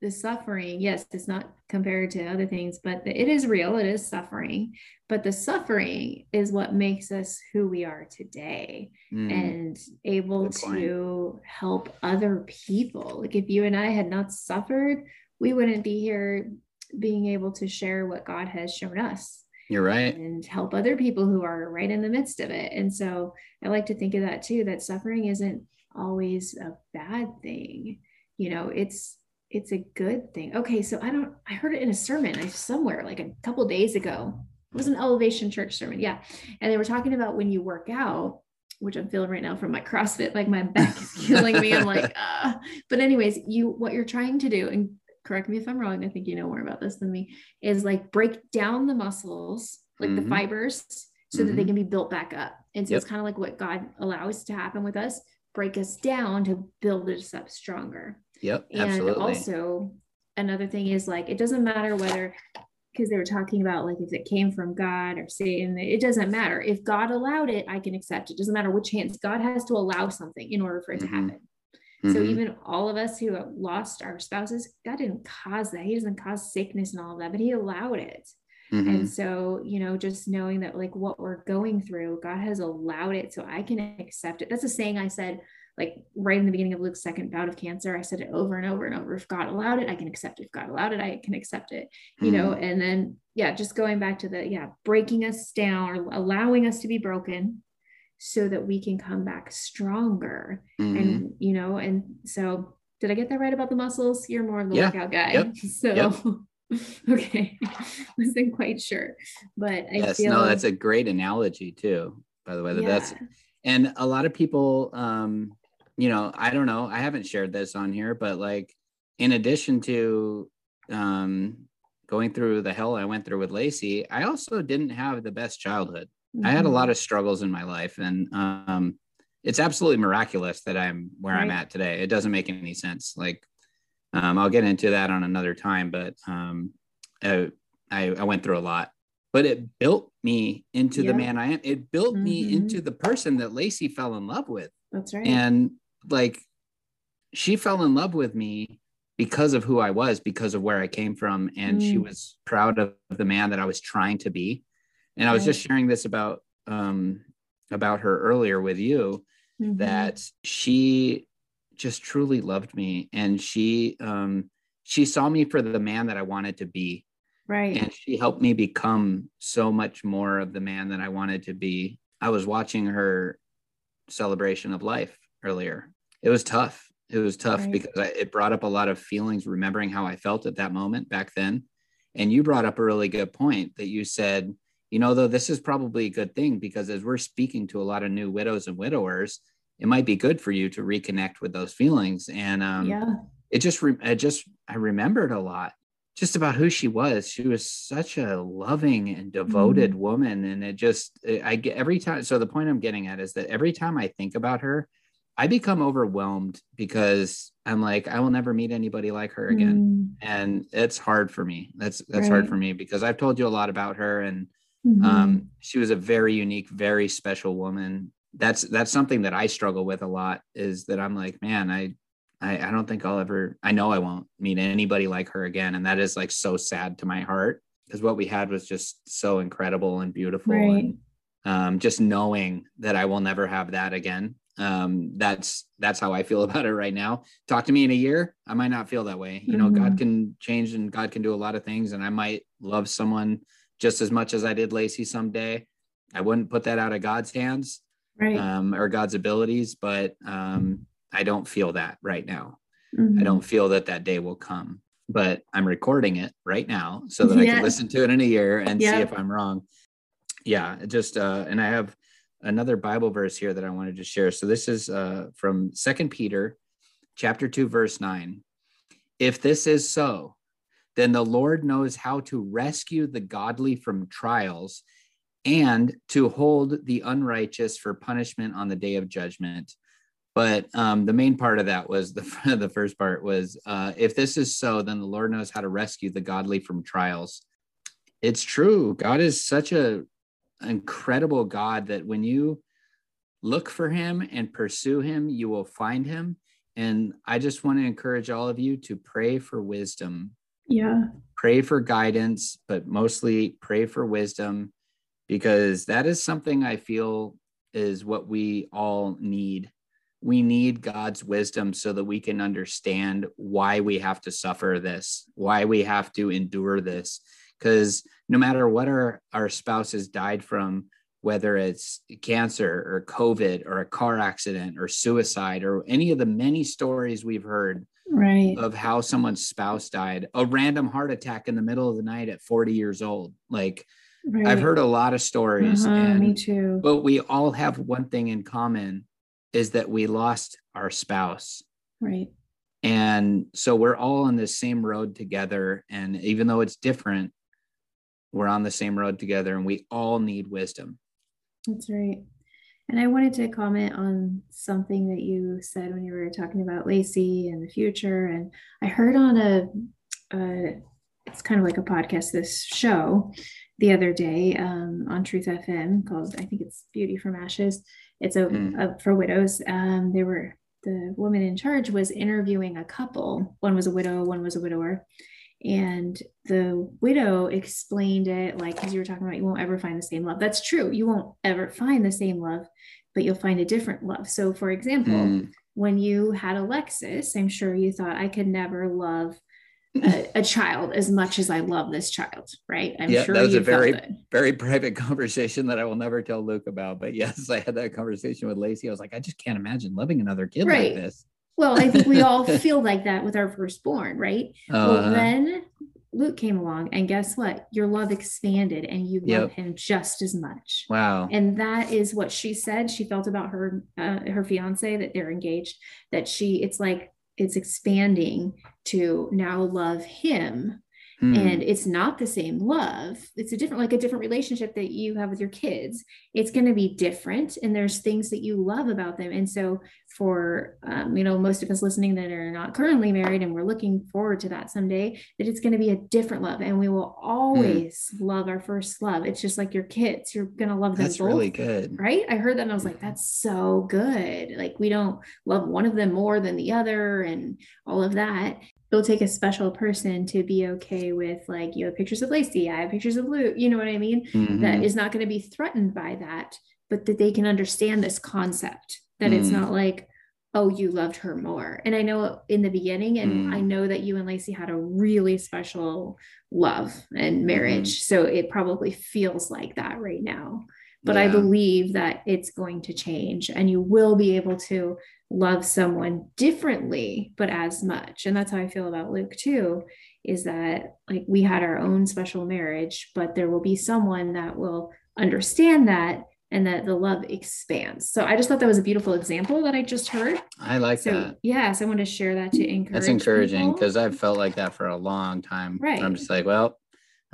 the suffering, yes, it's not compared to other things, but it is real. It is suffering, but the suffering is what makes us who we are today mm. and able to help other people. Like if you and I had not suffered, we wouldn't be here being able to share what God has shown us. You're right. And help other people who are right in the midst of it. And so I like to think of that too, that suffering isn't always a bad thing. You know, it's it's a good thing. Okay, so I don't I heard it in a sermon somewhere like a couple days ago. It was an elevation church sermon. Yeah. And they were talking about when you work out, which I'm feeling right now from my CrossFit, like my back is killing me. I'm like, ah. But anyways, you what you're trying to do, and correct me if I'm wrong, I think you know more about this than me, is like break down the muscles, like mm-hmm. the fibers, so mm-hmm. that they mm-hmm. can be built back up. And so yep. it's kind of like what God allows to happen with us, break us down to build us up stronger. Yep. And absolutely. also another thing is like it doesn't matter whether because they were talking about like if it came from God or Satan, it doesn't matter. If God allowed it, I can accept it. Doesn't matter which hands. God has to allow something in order for it mm-hmm. to happen. Mm-hmm. So even all of us who have lost our spouses, God didn't cause that. He doesn't cause sickness and all of that, but He allowed it. Mm-hmm. And so, you know, just knowing that like what we're going through, God has allowed it so I can accept it. That's a saying I said like right in the beginning of Luke's second bout of cancer, I said it over and over and over. If God allowed it, I can accept it. If God allowed it, I can accept it. You mm know, hmm. and then yeah, just going back to the yeah, breaking us down or allowing us to be broken so that we can come back stronger. mm And you know, and so did I get that right about the muscles? You're more of the yeah. workout guy. Yep. So yep. okay. Wasn't quite sure. But I yes, feel no, that's a great analogy too, by the way. That yeah. that's and a lot of people um you know, I don't know. I haven't shared this on here, but like in addition to um going through the hell I went through with Lacey, I also didn't have the best childhood. Mm-hmm. I had a lot mm-hmm. of struggles in my life and um it's absolutely miraculous that I'm where right. I'm at today. It doesn't make any sense. Like um I'll get into that on another time, but um I I, I went through a lot but it built me into yeah. the man I am. It built mm-hmm. me into the person that Lacey fell in love with. That's right. And like she fell in love with me because of who I was, because of where I came from. And mm. she was proud of the man that I was trying to be. And I was just sharing this about um about her earlier with you mm-hmm. that she just truly loved me and she um she saw me for the man that I wanted to be. Right. And she helped me become so much more of the man that I wanted to be. I was watching her celebration of life earlier. It was tough. It was tough right. because I, it brought up a lot of feelings, remembering how I felt at that moment back then. And you brought up a really good point that you said, you know, though this is probably a good thing because as we're speaking to a lot of new widows and widowers, it might be good for you to reconnect with those feelings. And um, yeah, it just, re- it just, I remembered a lot just about who she was. She was such a loving and devoted mm-hmm. woman. And it just, I get every time. So the point I'm getting at is that every time I think about her, I become overwhelmed because I'm like, I will never meet anybody like her again. Mm. And it's hard for me. That's, that's right. hard for me because I've told you a lot about her and mm-hmm. um, she was a very unique, very special woman. That's, that's something that I struggle with a lot is that I'm like, man, I, I, I don't think I'll ever, I know I won't meet anybody like her again. And that is like so sad to my heart because what we had was just so incredible and beautiful. Right. And um, just knowing that I will never have that again. Um, that's that's how I feel about it right now. Talk to me in a year, I might not feel that way. You mm-hmm. know, God mm-hmm. can change and God can do a lot of things, and I might love someone just as much as I did Lacey someday. I wouldn't put that out of God's hands, right? Um, or God's abilities, but um, I don't feel that right now. Mm-hmm. I don't feel that that day will come, but I'm recording it right now so that yeah. I can listen to it in a year and yeah. see if I'm wrong. Yeah, just uh, and I have another Bible verse here that I wanted to share. So this is uh, from Second Peter, chapter two, verse nine. If this is so, then the Lord knows how to rescue the godly from trials and to hold the unrighteous for punishment on the day of judgment but um, the main part of that was the the first part was uh, if this is so, then the Lord knows how to rescue the godly from trials. It's true. God is such a incredible God that when you look for Him and pursue Him, you will find Him. And I just want to encourage all of you to pray for wisdom. Yeah. Pray for guidance, but mostly pray for wisdom because that is something I feel is what we all need we need God's wisdom so that we can understand why we have to suffer this, why we have to endure this. Because no matter what our, our spouse has died from, whether it's cancer or COVID or a car accident or suicide or any of the many stories we've heard right. of how someone's spouse died a random heart attack in the middle of the night at 40 years old like right. i've heard a lot of stories uh-huh, and, me too. but we all have one thing in common is that we lost our spouse. Right. And so we're all on the same road together and even though it's different we're on the same road together and we all need wisdom that's right and I wanted to comment on something that you said when you were talking about Lacey and the future. And I heard on a, uh, it's kind of like a podcast, this show the other day um, on Truth FM called, I think it's Beauty from Ashes. It's a, mm. a for widows. Um, they were, the woman in charge was interviewing a couple. One was a widow, one was a widower and the widow explained it like as you were talking about you won't ever find the same love that's true you won't ever find the same love but you'll find a different love so for example mm. when you had alexis i'm sure you thought i could never love a, a, child as much as I love this child, right? I'm yeah, sure that was a very, very private conversation that I will never tell Luke about. But yes, I had that conversation with Lacey. I was like, I just can't imagine loving another kid right. like this. Well, I think we all feel like that with our firstborn, right? Uh, well, then Luke came along, and guess what? Your love expanded, and you yep. love him just as much. Wow! And that is what she said. She felt about her uh, her fiance that they're engaged. That she, it's like it's expanding to now love him Mm. And it's not the same love. It's a different, like a different relationship that you have with your kids. It's going to be different. And there's things that you love about them. And so, for, um, you know, most of us listening that are not currently married and we're looking forward to that someday, that it's going to be a different love. And we will mm. always mm. love our first love. It's just like your kids. You're going to love them that's both. really good. Right. I heard that and I was like, that's so good. Like, we don't love one of them more than the other and all of that it'll take a special person to be okay with like you have pictures of Lacey, I have pictures of Luke, you know what I mean? Mm-hmm. That is not going to be threatened by that, but that they can understand this concept that mm. it's not like, oh, you loved her more. And I know in the beginning, and mm. I know that you and Lacey had a really special love and marriage. Mm-hmm. So it probably feels like that right now. But yeah. I believe that it's going to change and you will be able to love someone differently, but as much. And that's how I feel about Luke too, is that like we had our own special marriage, but there will be someone that will understand that and that the love expands. So I just thought that was a beautiful example that I just heard. I like so, that. Yes, I want to share that to encourage. That's encouraging because I've felt like that for a long time. Right. I'm just like, well,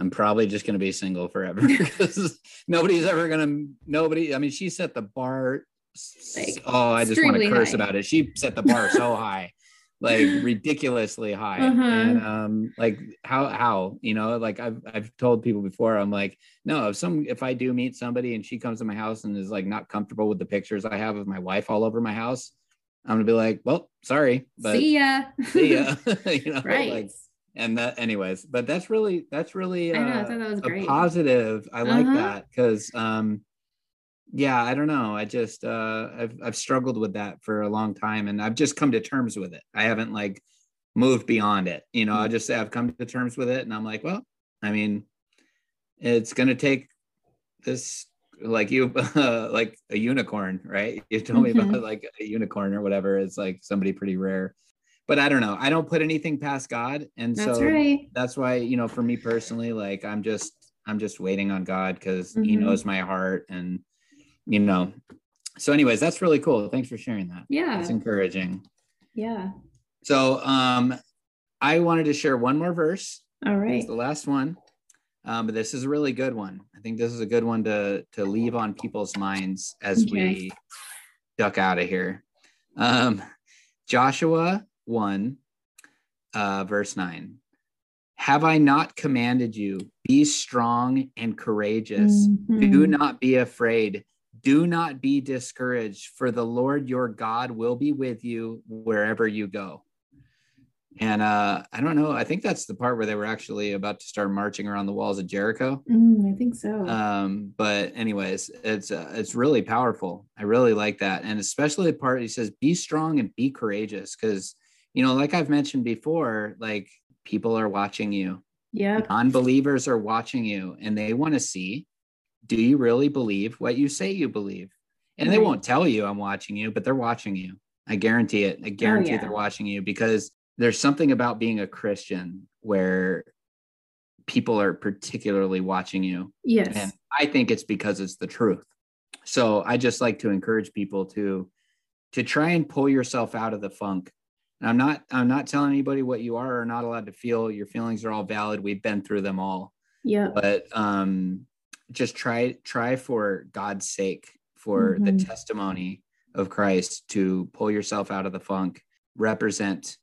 I'm probably just going to be single forever because nobody's ever going to, nobody, I mean, she set the bar like, oh, I just want to curse high. about it. She set the bar so high, like ridiculously high. Uh-huh. And um, like how how you know, like I've I've told people before, I'm like, no, if some if I do meet somebody and she comes to my house and is like not comfortable with the pictures I have of my wife all over my house, I'm gonna be like, well, sorry, but see ya, see ya, you know, right. Like, and that anyways but that's really that's really uh, I know, I thought that was a great. positive i uh-huh. like that because um yeah i don't know i just uh I've, I've struggled with that for a long time and i've just come to terms with it i haven't like moved beyond it you know i mm. just say i've come to terms with it and i'm like well i mean it's going to take this like you uh, like a unicorn right you told mm-hmm. me about like a unicorn or whatever it's like somebody pretty rare but i don't know i don't put anything past god and that's so right. that's why you know for me personally like i'm just i'm just waiting on god because mm-hmm. he knows my heart and you know. So anyways that's really cool. Thanks for sharing that. Yeah. It's encouraging. Yeah. So um i wanted to share one more verse. All right. it's the last one. Um, but this is a really good one. I think this is a good one to to leave on people's minds as okay. we duck out of here. Um joshua 1 uh verse 9 have I not commanded you? Be strong and courageous. Mm-hmm. Do not be afraid. Do not be discouraged, for the Lord your God will be with you wherever you go. And uh, I don't know. I think that's the part where they were actually about to start marching around the walls of Jericho. Mm, I think so. Um, but anyways, it's uh, it's really powerful. I really like that, and especially the part he says, "Be strong and be courageous," because you know, like I've mentioned before, like people are watching you. Yeah. Non-believers are watching you, and they want to see do you really believe what you say you believe? And right. they won't tell you I'm watching you, but they're watching you. I guarantee it. I oh, guarantee oh, yeah. they're watching you because there's something about being a Christian where people are particularly watching you. Yes. And I think it's because it's the truth. So I just like to encourage people to to try and pull yourself out of the funk. And I'm not I'm not telling anybody what you are or not allowed to feel. Your feelings are all valid. We've been through them all. Yeah. But um just try try for God's sake for mm-hmm. the testimony of Christ to pull yourself out of the funk, represent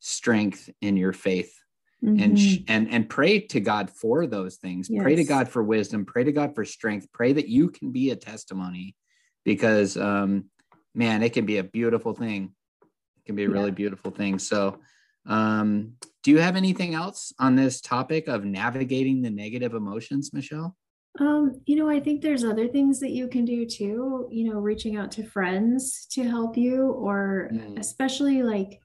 strength in your faith mm-hmm. and sh- and and pray to God for those things. Yes. Pray to God for wisdom. Pray to God for strength. Pray that you can be a testimony, because um, man, it can be a beautiful thing. It can be a really yeah. beautiful thing. So, um, do you have anything else on this topic of navigating the negative emotions, Michelle? Um, you know, I think there's other things that you can do too, you know, reaching out to friends to help you, or mm. especially like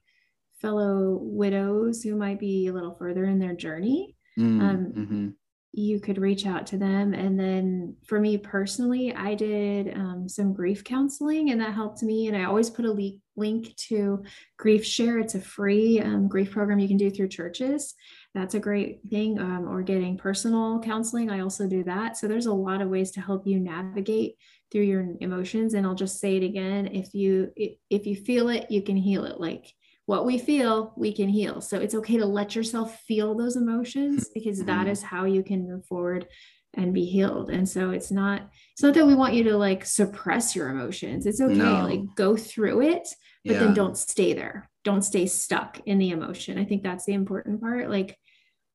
fellow widows who might be a little further in their journey. Mm, um, mm-hmm. You could reach out to them. And then for me personally, I did um, some grief counseling and that helped me. And I always put a le- link to GriefShare. It's a free um, grief program you can do through churches. That's a great thing. Um, or getting personal counseling. I also do that. So there's a lot of ways to help you navigate through your emotions. And I'll just say it again. If you, if you feel it, you can heal it. Like what we feel, we can heal. So it's okay to let yourself feel those emotions because that mm-hmm. how you can move forward and be healed. And so it's not it's not that we want you to like suppress your emotions. It's okay no. like go through it, but yeah. then don't stay there. Don't stay stuck in the emotion. I think that's the important part. Like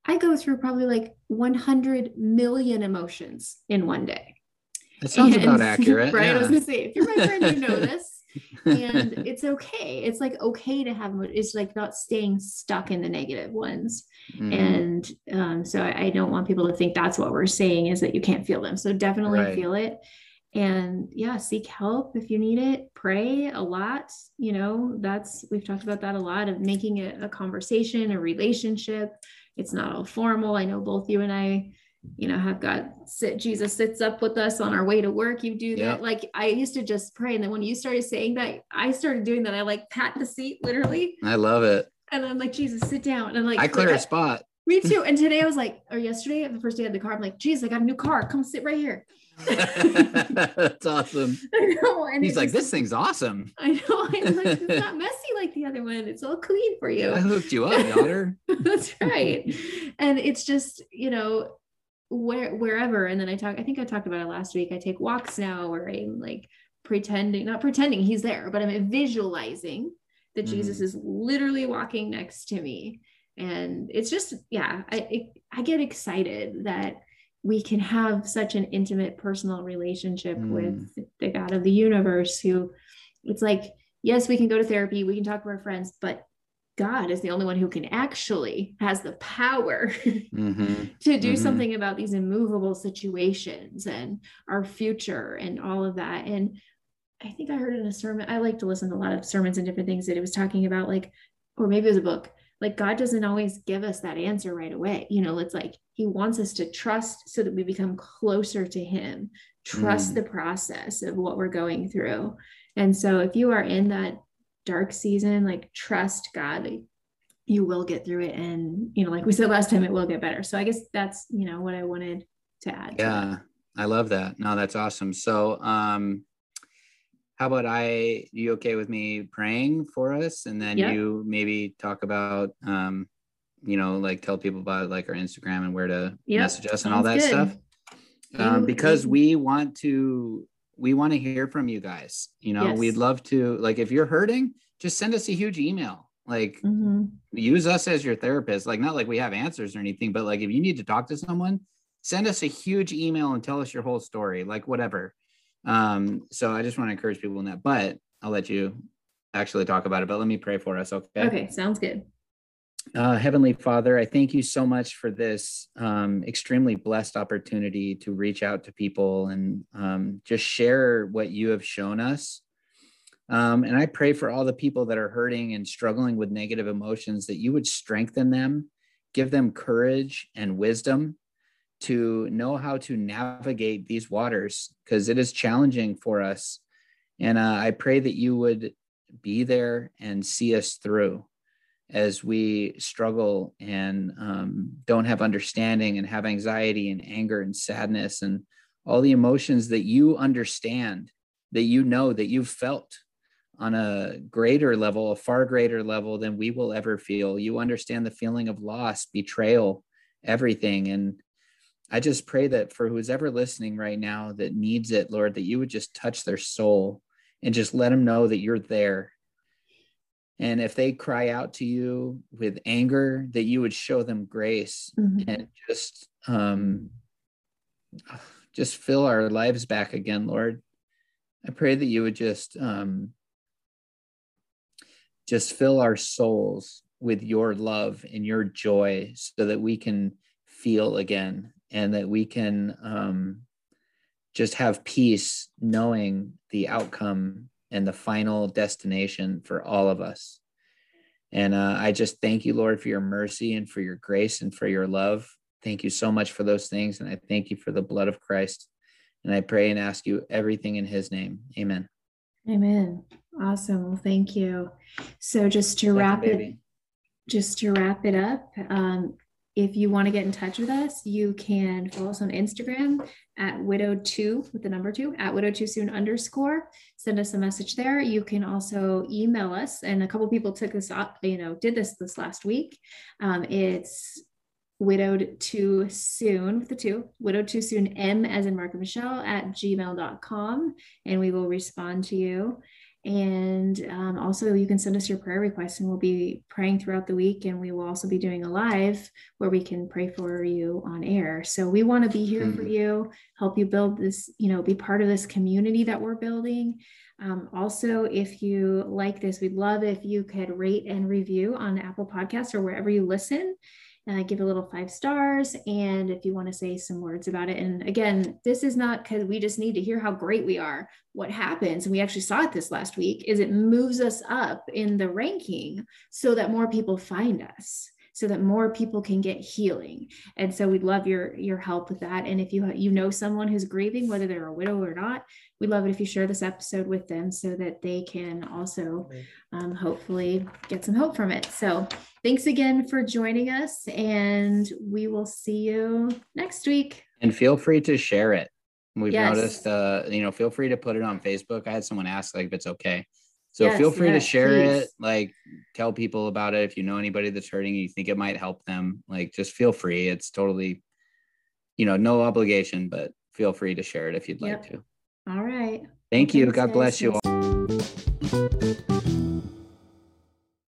I go through probably like 100 million emotions in one day. That sounds and, about accurate. right. Yeah. I was gonna say, if you're my friend, you know this and it's okay. It's like okay to have it's like not staying stuck in the negative ones. Mm-hmm. and um, so I, I, don't want people to think that's what we're saying is that you can't feel them. So definitely right. feel it. And yeah seek help if you need it. Pray a lot. You know that's we've talked about that a lot of making it a conversation a relationship. It's not all formal. I know both you and i you know, have God sit Jesus sits up with us on our way to work. You do that. Yep. Like I used to just pray. And then when you started saying that, I started doing that. I like pat the seat literally. I love it. And I'm like, Jesus, sit down. And I'm like, I clear a spot. Me too. And today I was like, or yesterday, the first day of the car, I'm like, Jesus, I got a new car. Come sit right here. That's awesome. I know. And he's like, this thing's awesome. I know. I'm like, it's not messy like the other one. It's all clean for you. I hooked you up, daughter. That's right. And it's just, you know, where wherever and then i talk i think i talked about it last week i take walks now where i'm like pretending not pretending he's there but i'm visualizing that mm. jesus is literally walking next to me and it's just yeah i it, i get excited that we can have such an intimate personal relationship mm. with the god of the universe who it's like yes we can go to therapy we can talk to our friends but God is the only one who can actually has the power mm-hmm. to do mm-hmm. something about these immovable situations and our future and all of that. And I think I heard in a sermon, I like to listen to a lot of sermons and different things that it was talking about, like, or maybe it was a book, like God doesn't always give us that answer right away. You know, it's like He wants us to trust so that we become closer to Him, trust mm. the process of what we're going through. And so if you are in that dark season, like trust God. You will get through it. And, you know, like we said last time, it will get better. So I guess that's, you know, what I wanted to add. Yeah. To I love that. No, that's awesome. So, um, how about I, you okay with me praying for us? And then yep. you maybe talk about, um, you know, like tell people about like our Instagram and where to yep. message us and Sounds all that good. stuff. Um, because we want to we want to hear from you guys. You know, yes. we'd love to, like, if you're hurting, just send us a huge email. Like, mm-hmm. use us as your therapist. Like, not like we have answers or anything, but like, if you need to talk to someone, send us a huge email and tell us your whole story, like, whatever. Um, so I just want to encourage people in that, but I'll let you actually talk about it. But let me pray for us. Okay. Okay. Sounds good. Uh, Heavenly Father, I thank you so much for this um, extremely blessed opportunity to reach out to people and um, just share what you have shown us. Um, and I pray for all the people that are hurting and struggling with negative emotions that you would strengthen them, give them courage and wisdom to know how to navigate these waters because it is challenging for us. And uh, I pray that you would be there and see us through. As we struggle and um, don't have understanding and have anxiety and anger and sadness and all the emotions that you understand, that you know, that you've felt on a greater level, a far greater level than we will ever feel. You understand the feeling of loss, betrayal, everything. And I just pray that for who's ever listening right now that needs it, Lord, that you would just touch their soul and just let them know that you're there and if they cry out to you with anger, that you would show them grace mm-hmm. and just um, just fill our lives back again, Lord. I pray that you would just um, just fill our souls with your love and your joy so that we can feel again and that we can um, just have peace knowing the outcome and the final destination for all of us. And uh, I just thank you, Lord, for your mercy and for your grace and for your love. Thank you so much for those things. And I thank you for the blood of Christ. And I pray and ask you everything in his name. Amen. Amen. Awesome. Well, thank you. So just to wrap it, just to wrap it up, um, if you want to get in touch with us, you can follow us on Instagram at widow2 with the number two at widowed too soon underscore. Send us a message there. You can also email us, and a couple people took this up, you know, did this this last week. Um, it's widowed too soon with the two widowed too soon m as in mark and michelle at gmail.com and we will respond to you and um, also, you can send us your prayer requests, and we'll be praying throughout the week. And we will also be doing a live where we can pray for you on air. So we want to be here mm-hmm. for you, help you build this, you know, be part of this community that we're building. Um, also, if you like this, we'd love if you could rate and review on Apple Podcasts or wherever you listen uh, give a little five stars and if you want to say some words about it. And again this is not because we just need to hear how great we are what happens. And we actually saw it this last week is it moves us up in the ranking so that more people find us so that more people can get healing. And so we'd love your your help with that. And if you you know someone who's grieving whether they're a widow or not we'd love it if you share this episode with them so that they can also um, hopefully get some hope from it so thanks again for joining us and we will see you next week and feel free to share it we've yes. noticed uh you know feel free to put it on facebook i had someone ask like if it's okay so yes, feel free yes, to share please. it, like tell people about it. If you know anybody that's hurting and you think it might help them, like just feel free. It's totally, you know, no obligation, but feel free to share it if you'd yep. like to. All right. Thank you. God bless you all.